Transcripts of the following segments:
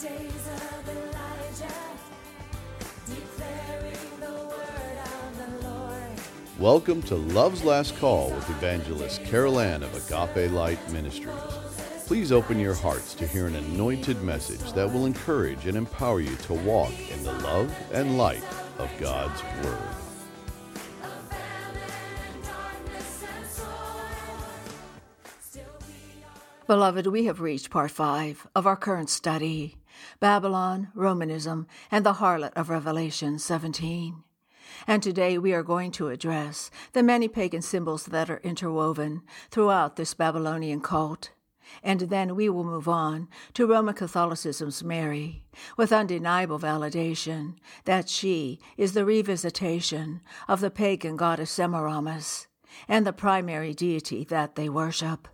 days of Elijah, declaring the word of the Lord. Welcome to Love's Last Call with evangelist Carol Ann of Agape Light Ministries. Please open your hearts to hear an anointed message that will encourage and empower you to walk in the love and light of God's Word. Abandoned darkness and sorrow, still beyond. Beloved, we have reached part five of our current study Babylon, Romanism, and the harlot of Revelation 17. And today we are going to address the many pagan symbols that are interwoven throughout this Babylonian cult. And then we will move on to Roman Catholicism's Mary, with undeniable validation that she is the revisitation of the pagan goddess Semiramis and the primary deity that they worship.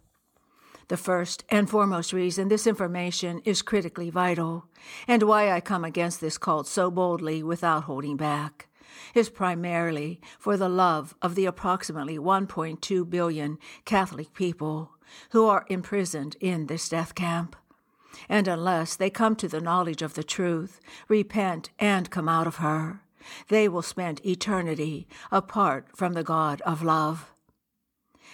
The first and foremost reason this information is critically vital, and why I come against this cult so boldly without holding back, is primarily for the love of the approximately 1.2 billion Catholic people who are imprisoned in this death camp. And unless they come to the knowledge of the truth, repent, and come out of her, they will spend eternity apart from the God of love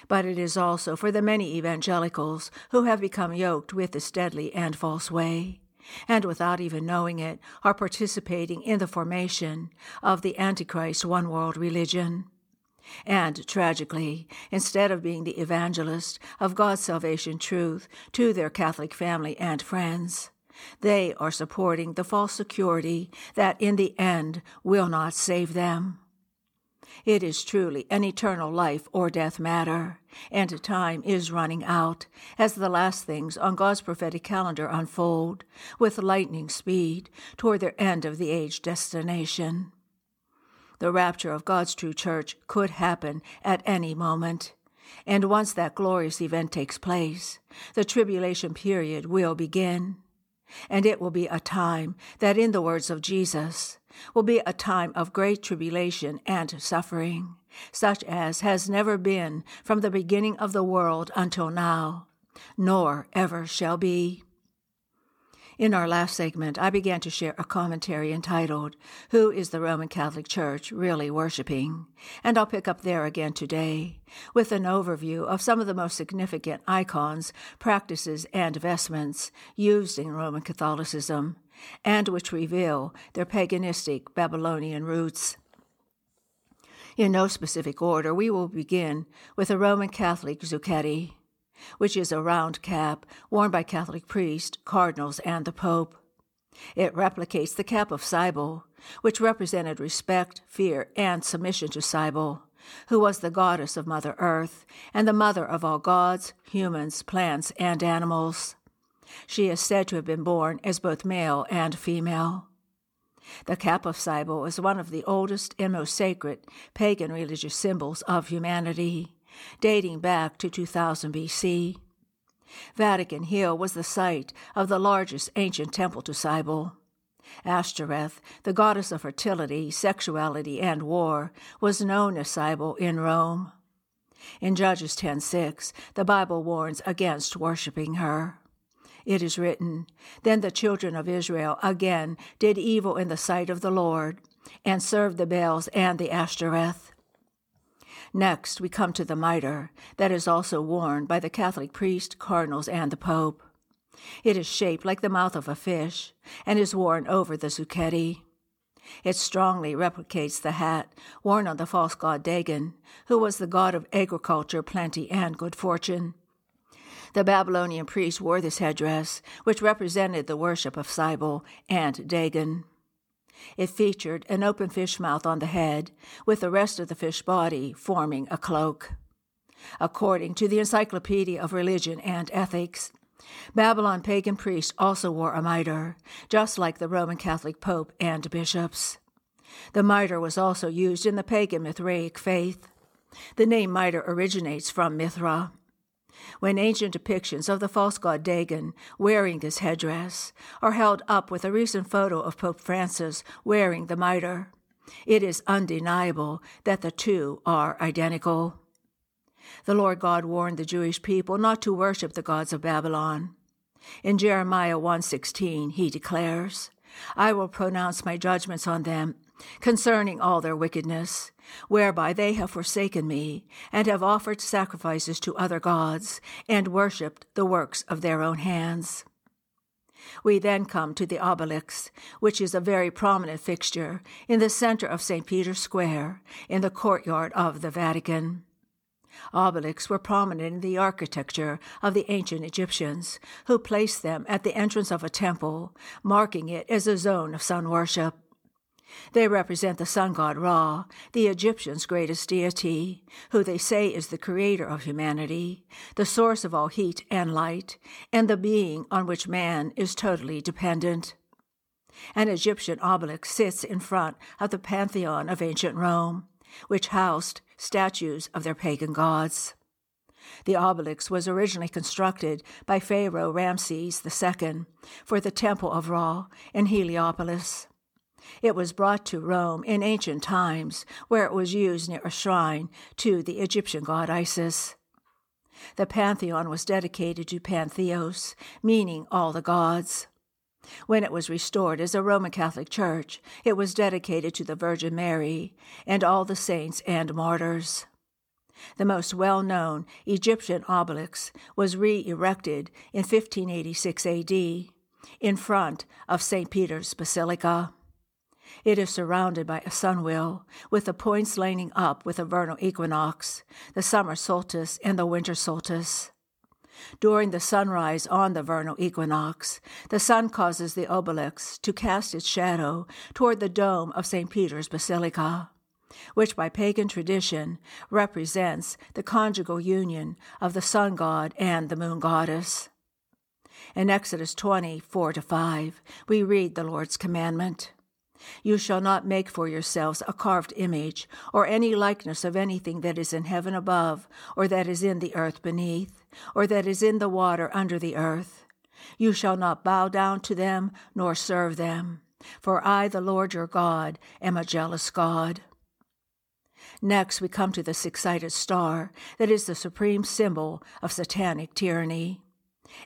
but it is also for the many evangelicals who have become yoked with this deadly and false way, and without even knowing it, are participating in the formation of the Antichrist one world religion. And tragically, instead of being the evangelist of God's salvation truth to their Catholic family and friends, they are supporting the false security that in the end will not save them. It is truly an eternal life or death matter, and time is running out as the last things on God's prophetic calendar unfold with lightning speed toward their end of the age destination. The rapture of God's true church could happen at any moment. And once that glorious event takes place, the tribulation period will begin. And it will be a time that, in the words of Jesus, will be a time of great tribulation and suffering, such as has never been from the beginning of the world until now, nor ever shall be. In our last segment, I began to share a commentary entitled, Who is the Roman Catholic Church Really Worshipping? And I'll pick up there again today with an overview of some of the most significant icons, practices, and vestments used in Roman Catholicism, and which reveal their paganistic Babylonian roots. In no specific order, we will begin with the Roman Catholic zucchetti, which is a round cap worn by Catholic priests, cardinals, and the Pope. It replicates the cap of Cybele, which represented respect, fear, and submission to Cybele, who was the goddess of Mother Earth and the mother of all gods, humans, plants, and animals. She is said to have been born as both male and female. The cap of Cybele is one of the oldest and most sacred pagan religious symbols of humanity, dating back to 2000 BC. Vatican Hill was the site of the largest ancient temple to Cybele. Ashtoreth, the goddess of fertility, sexuality, and war, was known as Cybele in Rome. In Judges 10:6, the Bible warns against worshiping her. It is written, Then the children of Israel again did evil in the sight of the Lord, and served the Baals and the Ashtoreth. Next, we come to the mitre, that is also worn by the Catholic priest, cardinals, and the Pope. It is shaped like the mouth of a fish, and is worn over the zucchetti. It strongly replicates the hat worn on the false god Dagon, who was the god of agriculture, plenty, and good fortune. The Babylonian priests wore this headdress, which represented the worship of Cybele and Dagon. It featured an open fish mouth on the head, with the rest of the fish body forming a cloak. According to the Encyclopedia of Religion and Ethics, Babylon pagan priests also wore a mitre, just like the Roman Catholic Pope and bishops. The mitre was also used in the pagan Mithraic faith. The name mitre originates from Mithra. When ancient depictions of the false god Dagon wearing this headdress are held up with a recent photo of Pope Francis wearing the mitre, it is undeniable that the two are identical. The Lord God warned the Jewish people not to worship the gods of Babylon. In Jeremiah 1:16 he declares, I will pronounce my judgments on them concerning all their wickedness, whereby they have forsaken me, and have offered sacrifices to other gods, and worshipped the works of their own hands. We then come to the obelisk, which is a very prominent fixture in the center of St. Peter's Square, in the courtyard of the Vatican. Obelisks were prominent in the architecture of the ancient Egyptians, who placed them at the entrance of a temple, marking it as a zone of sun worship. They represent the sun god Ra, the Egyptians' greatest deity, who they say is the creator of humanity, the source of all heat and light, and the being on which man is totally dependent. An Egyptian obelisk sits in front of the pantheon of ancient Rome, which housed statues of their pagan gods. The obelisk was originally constructed by Pharaoh Ramses II for the Temple of Ra in Heliopolis. It was brought to Rome in ancient times, where it was used near a shrine to the Egyptian god Isis. The pantheon was dedicated to Pantheos, meaning all the gods. When it was restored as a Roman Catholic church, it was dedicated to the Virgin Mary and all the saints and martyrs. The most well known Egyptian obelisk was re erected in 1586 AD in front of St. Peter's Basilica. It is surrounded by a sunwheel, with the points lining up with the vernal equinox, the summer solstice, and the winter solstice. During the sunrise on the vernal equinox, the sun causes the obelisk to cast its shadow toward the dome of St. Peter's Basilica, which by pagan tradition represents the conjugal union of the sun god and the moon goddess. In Exodus 20, 4 to 5, we read the Lord's commandment. You shall not make for yourselves a carved image, or any likeness of anything that is in heaven above, or that is in the earth beneath, or that is in the water under the earth. You shall not bow down to them, nor serve them. For I, the Lord your God, am a jealous God. Next, we come to the six sided star that is the supreme symbol of satanic tyranny,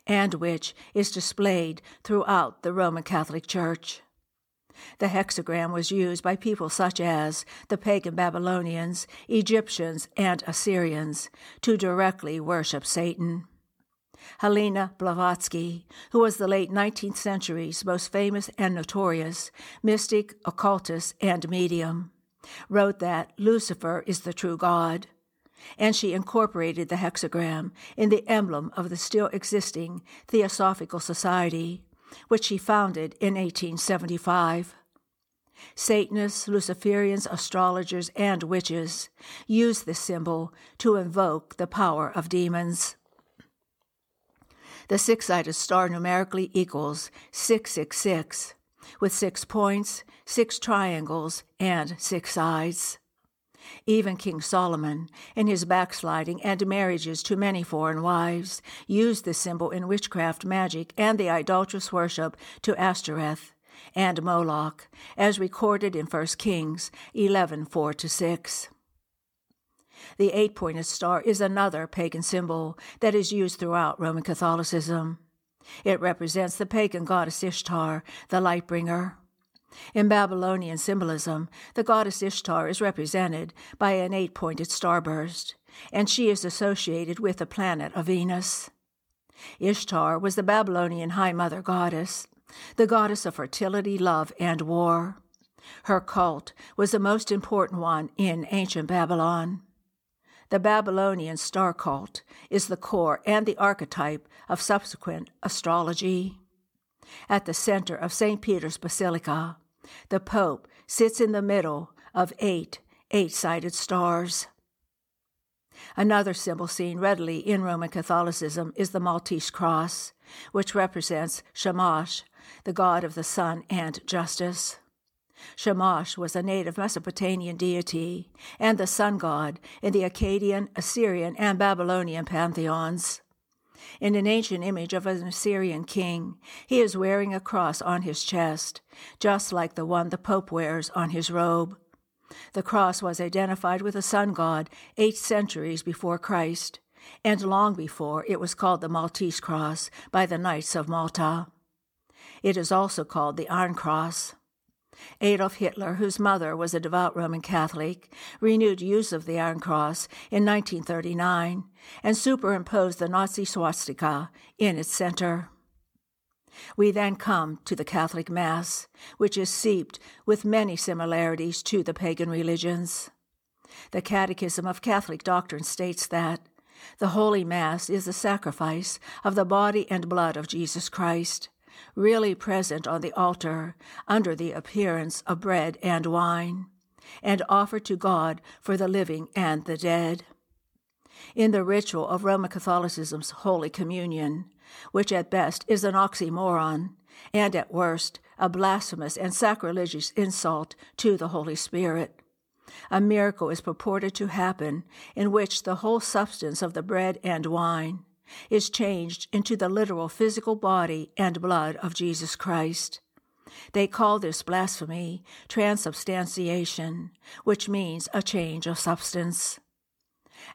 and which is displayed throughout the Roman Catholic Church. The hexagram was used by people such as the pagan Babylonians, Egyptians, and Assyrians to directly worship Satan. Helena Blavatsky, who was the late 19th century's most famous and notorious mystic, occultist, and medium, wrote that Lucifer is the true God, and she incorporated the hexagram in the emblem of the still existing Theosophical Society, which he founded in 1875. Satanists, Luciferians, astrologers, and witches use this symbol to invoke the power of demons. The six sided star numerically equals 666, with six points, six triangles, and six sides. Even King Solomon, in his backsliding and marriages to many foreign wives, used this symbol in witchcraft magic and the idolatrous worship to Ashtoreth and Moloch, as recorded in 1 Kings 11 4 6. The eight pointed star is another pagan symbol that is used throughout Roman Catholicism. It represents the pagan goddess Ishtar, the light bringer. In Babylonian symbolism, the goddess Ishtar is represented by an eight pointed starburst, and she is associated with the planet of Venus. Ishtar was the Babylonian high mother goddess, the goddess of fertility, love, and war. Her cult was the most important one in ancient Babylon. The Babylonian star cult is the core and the archetype of subsequent astrology. At the center of St. Peter's Basilica, the Pope sits in the middle of eight eight sided stars. Another symbol seen readily in Roman Catholicism is the Maltese cross, which represents Shamash, the god of the sun and justice. Shamash was a native Mesopotamian deity and the sun god in the Akkadian, Assyrian, and Babylonian pantheons. In an ancient image of an Assyrian king, he is wearing a cross on his chest, just like the one the Pope wears on his robe. The cross was identified with the sun god eight centuries before Christ, and long before it was called the Maltese Cross by the Knights of Malta. It is also called the Iron Cross. Adolf Hitler, whose mother was a devout Roman Catholic, renewed use of the Iron Cross in 1939 and superimposed the Nazi swastika in its center. We then come to the Catholic Mass, which is seeped with many similarities to the pagan religions. The Catechism of Catholic Doctrine states that the Holy Mass is the sacrifice of the body and blood of Jesus Christ, really present on the altar under the appearance of bread and wine, and offered to God for the living and the dead. In the ritual of Roman Catholicism's Holy Communion, which at best is an oxymoron, and at worst a blasphemous and sacrilegious insult to the Holy Spirit. A miracle is purported to happen in which the whole substance of the bread and wine is changed into the literal physical body and blood of Jesus Christ. They call this blasphemy transubstantiation, which means a change of substance.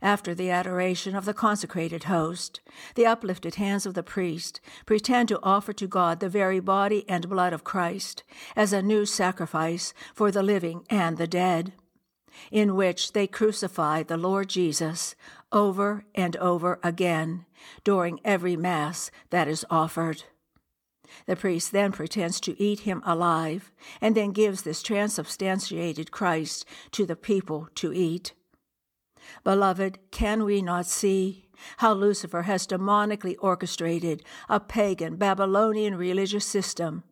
After the adoration of the consecrated host, the uplifted hands of the priest pretend to offer to God the very body and blood of Christ as a new sacrifice for the living and the dead, in which they crucify the Lord Jesus over and over again during every Mass that is offered. The priest then pretends to eat him alive and then gives this transubstantiated Christ to the people to eat. Beloved, can we not see how Lucifer has demonically orchestrated a pagan Babylonian religious system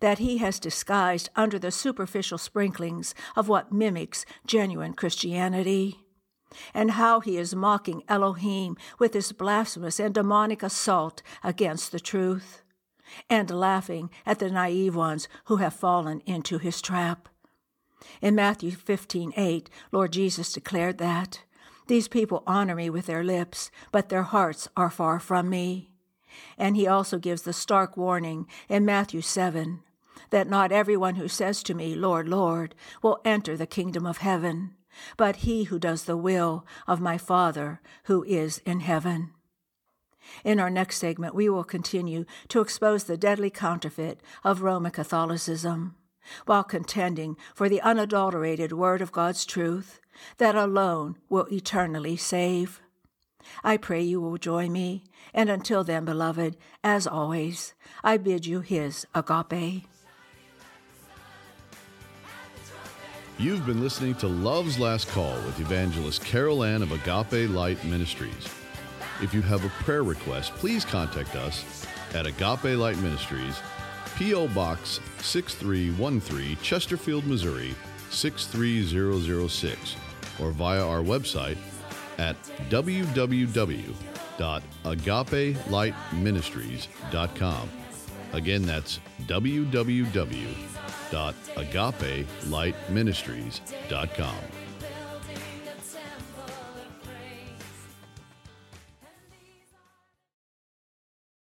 that he has disguised under the superficial sprinklings of what mimics genuine Christianity? And how he is mocking Elohim with his blasphemous and demonic assault against the truth, and laughing at the naive ones who have fallen into his trap. In Matthew 15:8, Lord Jesus declared that these people honor me with their lips, but their hearts are far from me. And he also gives the stark warning in Matthew 7 that not everyone who says to me, Lord, Lord, will enter the kingdom of heaven, but he who does the will of my Father who is in heaven. In our next segment, we will continue to expose the deadly counterfeit of Roman Catholicism while contending for the unadulterated Word of God's truth that alone will eternally save. I pray you will join me, and until then, beloved, as always, I bid you his agape. You've been listening to Love's Last Call with evangelist Carol Ann of Agape Light Ministries. If you have a prayer request, please contact us at Agape Light Ministries, P.O. Box 6313, Chesterfield, Missouri 63006, or via our website at www.agapelightministries.com. Again, that's www.agapelightministries.com.